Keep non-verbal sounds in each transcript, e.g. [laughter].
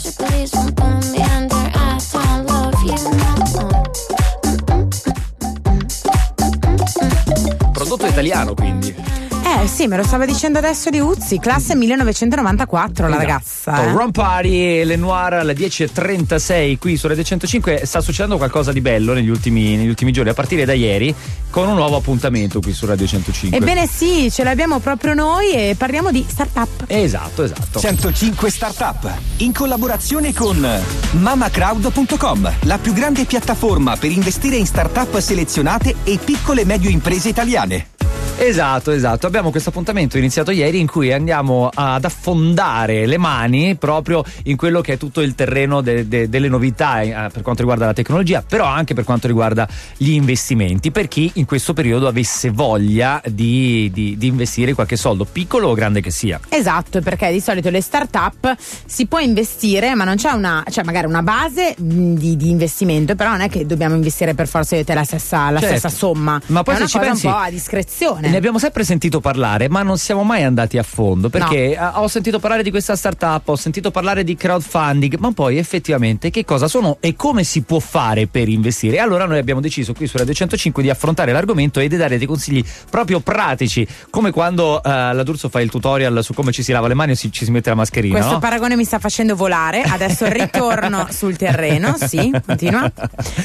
Su cuerpo es un sì, me lo stava dicendo adesso di Uzzi, classe 1994 la ragazza. Oh, eh. Ron Party, Lenoir alle 10.36 qui su Rete 105 sta succedendo qualcosa di bello negli ultimi, negli ultimi giorni, a partire da ieri, con un nuovo appuntamento qui su Radio 105. Ebbene sì, ce l'abbiamo proprio noi e parliamo di startup. Esatto, esatto. 105 Startup in collaborazione con mamacrowd.com, la più grande piattaforma per investire in startup selezionate e piccole e medie imprese italiane. Esatto, esatto. Abbiamo questo appuntamento iniziato ieri in cui andiamo ad affondare le mani proprio in quello che è tutto il terreno de- de- delle novità eh, per quanto riguarda la tecnologia, però anche per quanto riguarda gli investimenti, per chi in questo periodo avesse voglia di, di- di investire qualche soldo, piccolo o grande che sia. Esatto, perché di solito le start-up si può investire, ma non c'è una, cioè magari una base mh, di, di investimento, però non è che dobbiamo investire per forza la stessa, la Certo. stessa somma. Ma poi è se una ci cosa pensi- un po' a discrezione. Ne abbiamo sempre sentito parlare, ma non siamo mai andati a fondo perché eh, ho sentito parlare di questa startup, ho sentito parlare di crowdfunding, ma poi effettivamente che cosa sono e come si può fare per investire? E allora noi abbiamo deciso qui su Radio 105 di affrontare l'argomento e di dare dei consigli proprio pratici, come quando eh, la D'Urso fa il tutorial su come ci si lava le mani o si- ci si mette la mascherina. Questo no? paragone mi sta facendo volare, adesso [laughs] ritorno sul terreno, sì, continua.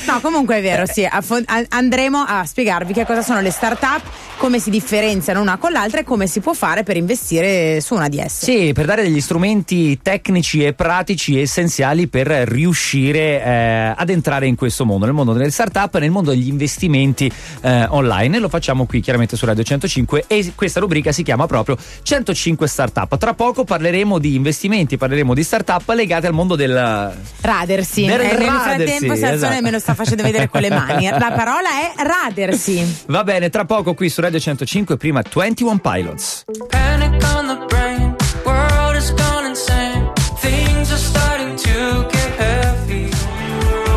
No, comunque è vero, sì, affo- andremo a spiegarvi che cosa sono le start-up, come si differenziano una con l'altra e come si può fare per investire su una di esse. Sì, per dare degli strumenti tecnici e pratici essenziali per riuscire eh, ad entrare in questo mondo, nel mondo delle start-up, nel mondo degli investimenti eh, online. E lo facciamo qui chiaramente su Radio 105 e questa rubrica si chiama proprio 105 Startup. Tra poco parleremo di investimenti, parleremo di start-up legate al mondo del... Radersi. Del Eh, nel frattempo Sassone esatto. me lo sta facendo vedere con le mani. La parola è radersi. Va bene, tra poco qui su Radio 105, prima 21 Pilots. Panic on the brain, world is gone insane. Things are starting to get heavy.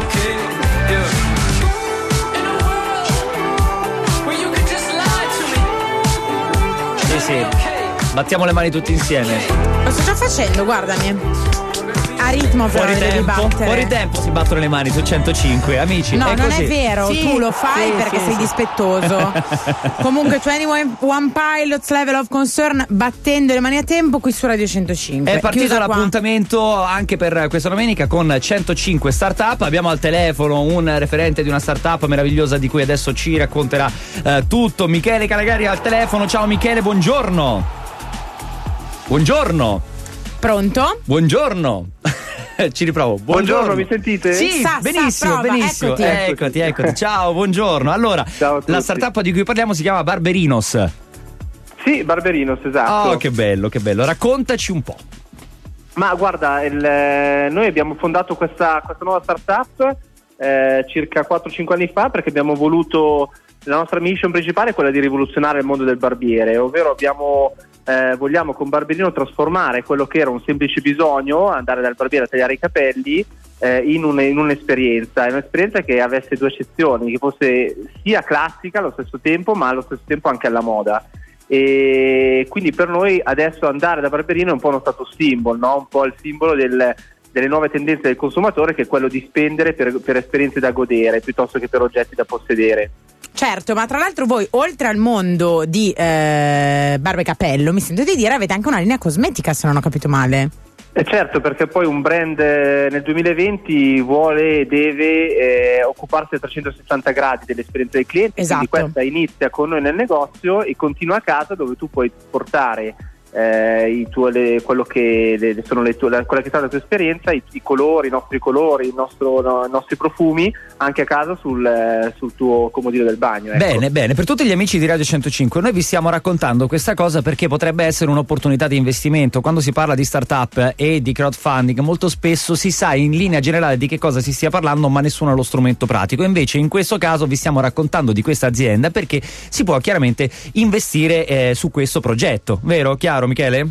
Okay, yeah. In a world where you could just lie to me. Sì, sì. Battiamo le mani tutti insieme. Lo sto già facendo, guardami. A ritmo però Fuori tempo, fuori tempo si battono le mani su 105, amici. No, è non così. è vero, Sì, tu lo fai sì, perché sì, sei sì. dispettoso. [laughs] Comunque 21 Pilots Level of Concern battendo le mani a tempo qui su Radio 105. È partito Chiusa qua. l'appuntamento anche per questa domenica con 105 startup. Abbiamo al telefono un referente di una startup meravigliosa di cui adesso ci racconterà eh, tutto. Michele Calagari al telefono. Ciao Michele, buongiorno. Buongiorno. Pronto? Buongiorno. [laughs] ci riprovo. Buongiorno. Buongiorno, mi sentite? Sì, Sa, sa, benissimo, prova, benissimo. eccoti. eccoti, eccoti. Ciao, buongiorno. Allora, Ciao la startup di cui parliamo si chiama Barberinos. Sì, Barberinos, esatto. Oh, che bello, che bello. Raccontaci un po'. Ma guarda, il, eh, noi abbiamo fondato questa, questa nuova startup eh, circa 4-5 anni fa perché abbiamo voluto, la nostra mission principale è quella di rivoluzionare il mondo del barbiere, ovvero abbiamo, eh, vogliamo con Barberino trasformare quello che era un semplice bisogno, andare dal barbiere a tagliare i capelli, eh, in, un- in un'esperienza, un'esperienza che avesse due eccezioni, che fosse sia classica allo stesso tempo ma allo stesso tempo anche alla moda e quindi per noi adesso andare da Barberino è un po' uno status symbol, no? un po' il simbolo del- delle nuove tendenze del consumatore che è quello di spendere per, per esperienze da godere piuttosto che per oggetti da possedere. Certo, ma tra l'altro voi, oltre al mondo di eh, barba e capello, mi sento di dire, avete anche una linea cosmetica, se non ho capito male. E certo, perché poi un brand eh, nel 2020 vuole e deve eh, occuparsi a 360 gradi dell'esperienza del cliente, Esatto. quindi questa inizia con noi nel negozio e continua a casa dove tu puoi portare eh, i tuoi- le- quello che le- tue- la- quella che è stata la tua esperienza, i, i colori, i nostri colori, nostro- no, i nostri profumi anche a casa sul, eh, sul tuo comodino del bagno. ecco. Bene, bene, per tutti gli amici di Radio 105, noi vi stiamo raccontando questa cosa perché potrebbe essere un'opportunità di investimento. Quando si parla di startup e di crowdfunding, molto spesso si sa in linea generale di che cosa si stia parlando, ma nessuno ha lo strumento pratico. Invece, in questo caso, vi stiamo raccontando di questa azienda perché si può chiaramente investire eh, su questo progetto, vero? Chiaro, Michele?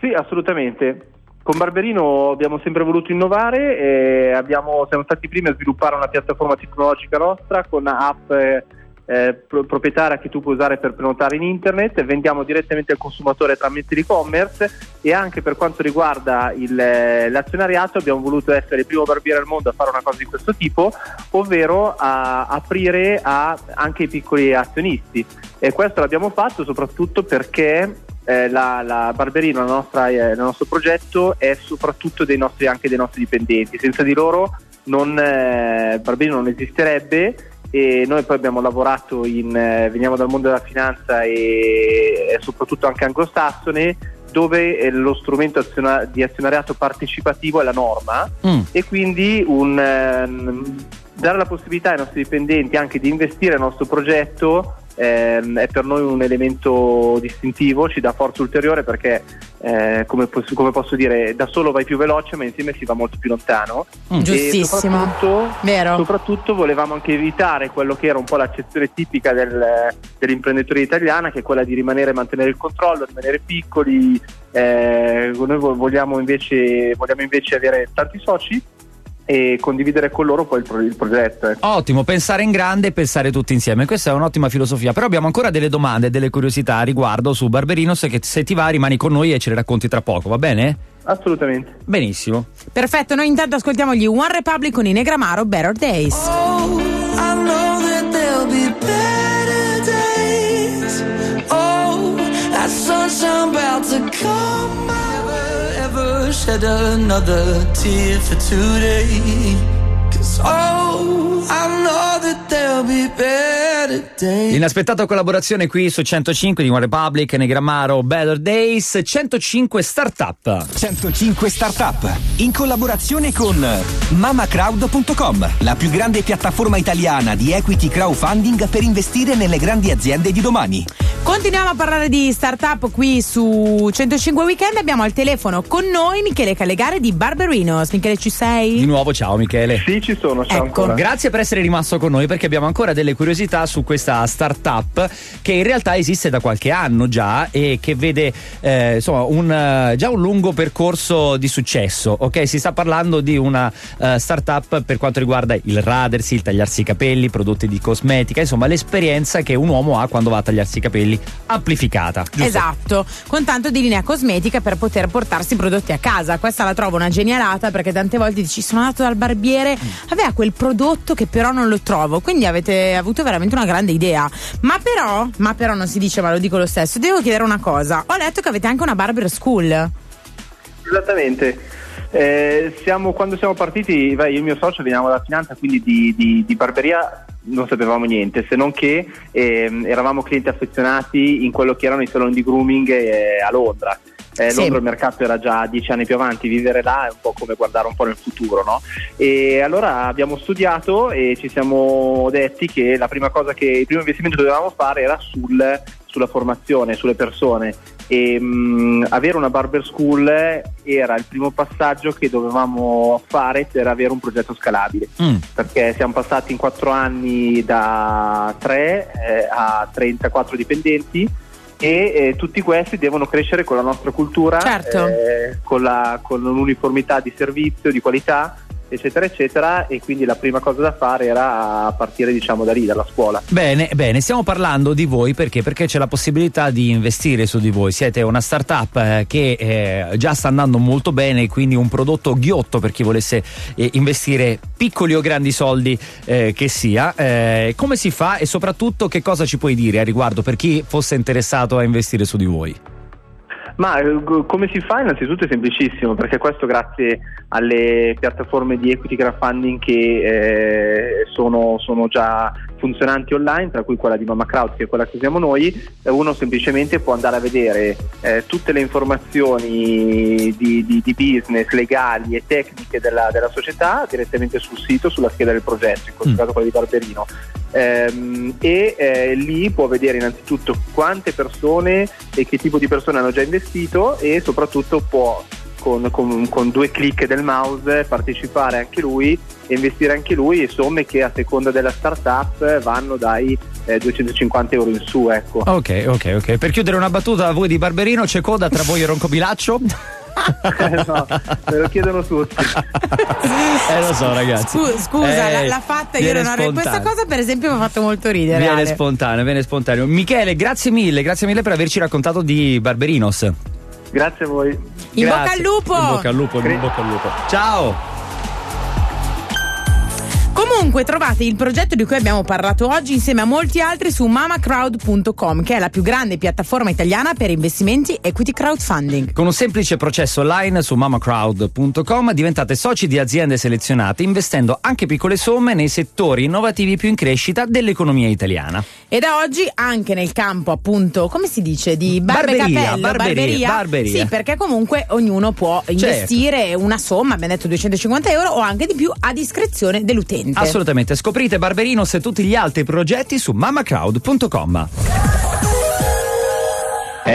Sì, assolutamente. Con Barberino abbiamo sempre voluto innovare e abbiamo- siamo stati i primi a sviluppare una piattaforma tecnologica nostra con app eh, eh, pro- proprietaria che tu puoi usare per prenotare in internet, vendiamo direttamente al consumatore tramite l'e-commerce e anche per quanto riguarda il, eh, l'azionariato abbiamo voluto essere il primo barbiere al mondo a fare una cosa di questo tipo, ovvero a aprire a anche i piccoli azionisti e questo l'abbiamo fatto soprattutto perché eh, la, la Barberino, la nostra, eh, il nostro progetto è soprattutto dei nostri, anche dei nostri dipendenti, senza di loro non, eh, Barberino non esisterebbe e noi poi abbiamo lavorato in, eh, veniamo dal mondo della finanza e, soprattutto anche anglosassone dove eh, lo strumento di azionariato partecipativo è la norma Mm. e quindi un, ehm, dare la possibilità ai nostri dipendenti anche di investire nel nostro progetto ehm, è per noi un elemento distintivo, ci dà forza ulteriore perché eh, come, posso, come posso dire da solo vai più veloce ma insieme si va molto più lontano. Mm. E Giustissimo. soprattutto, Vero. soprattutto volevamo anche evitare quello che era un po' l'accezione tipica del, dell'imprenditoria italiana che è quella di rimanere e mantenere il controllo, rimanere piccoli. Eh, noi vo- vogliamo invece, vogliamo invece avere tanti soci e condividere con loro poi il, pro- il progetto. ecco. Ottimo, pensare in grande e pensare tutti insieme. Questa è un'ottima filosofia. Però abbiamo ancora delle domande e delle curiosità a riguardo su Barberinos che se ti va rimani con noi e ce le racconti tra poco, va bene? Assolutamente. Benissimo. Perfetto, noi intanto ascoltiamo gli One Republic con i Negramaro Better Days. Oh, shed another tear for today. Cause oh, I know that there'll be better days. L'inaspettata collaborazione qui su 105 di One Republic, Negramaro, Better Days, 105 Startup. 105 Startup in collaborazione con mamacrowd.com, la più grande piattaforma italiana di equity crowdfunding per investire nelle grandi aziende di domani. Continuiamo a parlare di startup qui su 105 Weekend. Abbiamo al telefono con noi Michele Calegare di Barberinos. Michele, ci Di sei? nuovo, ciao Michele. Sì, ci sono, ciao Ecco, ancora. Grazie per essere rimasto con noi perché abbiamo ancora delle curiosità su questa startup che in realtà esiste da qualche anno già e che vede eh, insomma un, eh, già un lungo percorso di successo. Ok, si sta parlando di una eh, startup per quanto riguarda il radersi, il tagliarsi i capelli, prodotti di cosmetica, insomma l'esperienza che un uomo ha quando va a tagliarsi i capelli amplificata. giusto? Esatto, con tanto di linea cosmetica per poter portarsi i prodotti a casa. Questa la trovo una genialata perché tante volte dici sono andato dal barbiere, aveva quel prodotto che però non lo trovo. Quindi avete avuto veramente una grande idea. Ma però, ma però non si dice, ma lo dico lo stesso, devo chiedere una cosa. Ho letto che avete anche una barber school. Esattamente. Eh, siamo- quando siamo partiti, beh, io e il mio socio veniamo dalla finanza, quindi di, di- di barberia non sapevamo niente, se non che ehm, eravamo clienti affezionati in quello che erano i saloni di grooming eh, a Londra. Eh, Sì. Londra il mercato era già dieci anni più avanti, vivere là è un po' come guardare un po' nel futuro, no? E allora abbiamo studiato e ci siamo detti che la prima cosa che il primo investimento che dovevamo fare era sul- sulla formazione, sulle persone e mh, avere una barber school era il primo passaggio che dovevamo fare per avere un progetto scalabile Mm. perché siamo passati in quattro anni da 3 a 34 dipendenti e eh, tutti questi devono crescere con la nostra cultura, Certo. eh, con, la- con un'uniformità di servizio, di qualità, eccetera, eccetera. E quindi la prima cosa da fare era partire diciamo da lì, dalla scuola. Bene, bene, stiamo parlando di voi perché? Perché c'è la possibilità di investire su di voi. Siete una startup eh, che eh, già sta andando molto bene, quindi un prodotto ghiotto per chi volesse eh, investire piccoli o grandi soldi eh, che sia. Eh, come si fa e soprattutto che cosa ci puoi dire a riguardo per chi fosse interessato a investire su di voi? Ma eh, come si fa? Innanzitutto è semplicissimo, perché questo grazie alle piattaforme di equity crowdfunding che eh, sono, sono già funzionanti online, tra cui quella di Mama Crowd, che è quella che usiamo noi, eh, uno semplicemente può andare a vedere eh, tutte le informazioni di, di- di business, legali e tecniche della, della società direttamente sul sito, sulla scheda del progetto, in questo Mm. caso quella di Barberino. Ehm, e eh, lì può vedere innanzitutto quante persone e che tipo di persone hanno già investito e soprattutto può con, con- con due clic del mouse partecipare anche lui e investire anche lui e somme che a seconda della startup vanno dai eh, 250 euro in su ecco. Ok, ok, ok. Per chiudere una battuta, a voi di Barberino c'è coda tra voi e Ronco Bilaccio? Eh, [laughs] no, me lo chiedono tutti. [laughs] eh lo so ragazzi. Scu- scusa, Eh, l'ha, fatta, io non avrei. Questa cosa, per esempio, mi ha fatto molto ridere. Viene Ale. spontaneo, viene spontaneo. Michele, grazie mille, grazie mille per averci raccontato di Barberinos. Grazie a voi. In Grazie. bocca al lupo! In bocca al lupo, in bocca al lupo. Ciao! Comunque trovate il progetto di cui abbiamo parlato oggi insieme a molti altri su mamacrowd.com, che è la più grande piattaforma italiana per investimenti equity crowdfunding. Con un semplice processo online su mamacrowd.com diventate soci di aziende selezionate investendo anche piccole somme nei settori innovativi più in crescita dell'economia italiana. E da oggi anche nel campo, appunto, come si dice, di barbe Barberia, capello, barberia, barberia. Sì, perché comunque ognuno può investire una somma, abbiamo detto 250 euro o anche di più a discrezione dell'utente. Assolutamente, scoprite Barberinos e tutti gli altri progetti su mamacrowd.com.